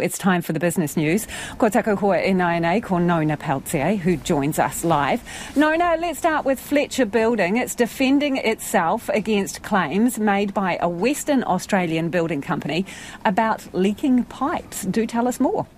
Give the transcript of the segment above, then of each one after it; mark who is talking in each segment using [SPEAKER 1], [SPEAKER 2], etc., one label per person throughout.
[SPEAKER 1] It's time for the business news. Ko taku hoa e Nona Pelletier, who joins us live. Nona, let's start with Fletcher Building. It's defending itself against claims made by a Western Australian building company about leaking pipes. Do tell us more.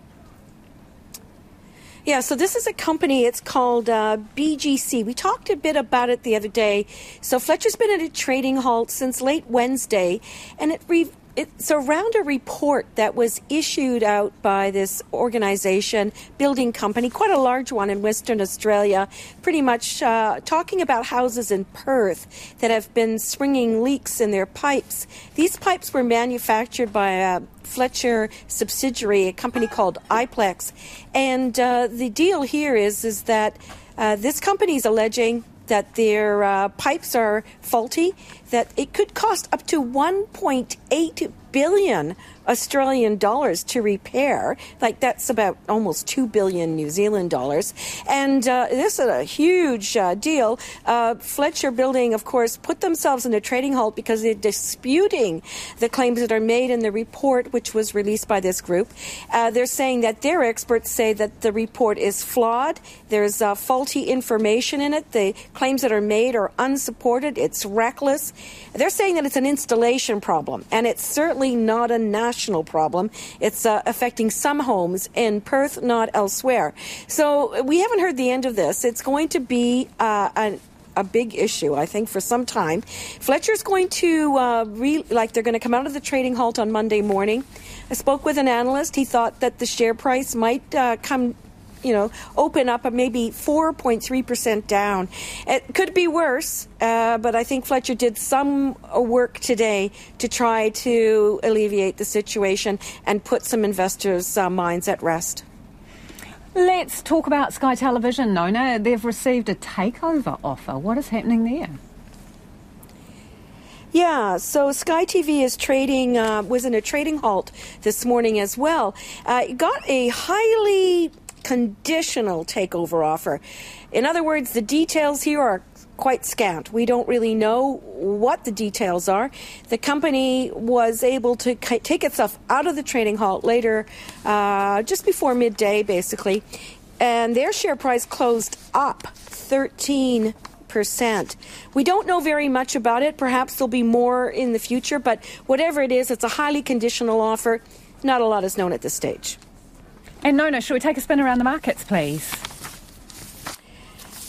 [SPEAKER 2] Yeah, so this is a company, it's called uh, BGC. We talked a bit about it the other day. So Fletcher's been at a trading halt since late Wednesday, and it re- it's around a report that was issued out by this organization, building company, quite a large one in Western Australia, pretty much uh, talking about houses in Perth that have been springing leaks in their pipes. These pipes were manufactured by a Fletcher subsidiary, a company called iPlex, and uh, the deal here is is that uh, this company is alleging that their uh, pipes are faulty, that it could cost up to 1.8 billion Australian dollars to repair. Like that's about almost 2 billion New Zealand dollars. And uh, this is a huge uh, deal. Uh, Fletcher Building, of course, put themselves in a trading halt because they're disputing the claims that are made in the report, which was released by this group. Uh, they're saying that their experts say that the report is flawed. There's uh, faulty information in it. The claims that are made are unsupported. It's reckless. They're saying that it's an installation problem, and it's certainly not a national problem. It's uh, affecting some homes in Perth, not elsewhere. So we haven't heard the end of this. It's going to be uh, an a big issue, I think, for some time. Fletcher's going to, uh, re- like, they're going to come out of the trading halt on Monday morning. I spoke with an analyst. He thought that the share price might uh, come you know, open up maybe 4.3% down. It could be worse, uh, but I think Fletcher did some uh, work today to try to alleviate the situation and put some investors' uh, minds at rest.
[SPEAKER 1] Let's talk about Sky Television, Nona. They've received a takeover offer. What is happening there?
[SPEAKER 2] Yeah, so Sky TV is trading uh, was in a trading halt this morning as well. Uh, got a highly conditional takeover offer. In other words, the details here are quite scant. We don't really know what the details are. The company was able to take itself out of the trading halt later, uh, just before midday, basically, and their share price closed up 13 percent. We don't know very much about it. Perhaps there'll be more in the future, but whatever it is, it's a highly conditional offer. Not a lot is known at this stage.
[SPEAKER 1] And Nona, should we take a spin around the markets, please?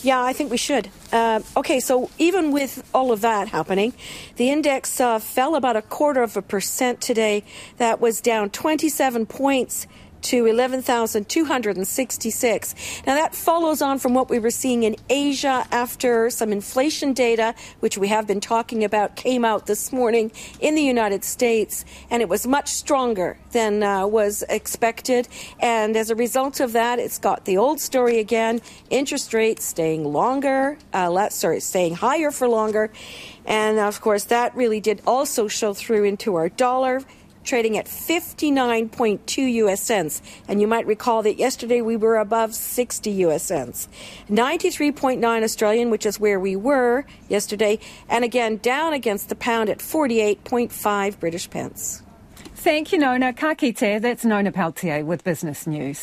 [SPEAKER 2] Yeah, I think we should. Uh, okay, so even with all of that happening, the index uh, fell about a quarter of a percent today. That was down 27 points to 11,266. Now, that follows on from what we were seeing in Asia after some inflation data, which we have been talking about, came out this morning in the United States, and it was much stronger than uh, was expected. And as a result of that, it's got the old story again interest rates staying longer, uh, sorry, staying higher for longer. And of course, that really did also show through into our dollar trading at 59.2 US cents. And you might recall that yesterday we were above 60 US cents. 93.9 Australian, which is where we were yesterday, and again down against the pound at 48.5 British pence.
[SPEAKER 1] Thank you, Nona. Ka. That's Nona Pelletier with Business News.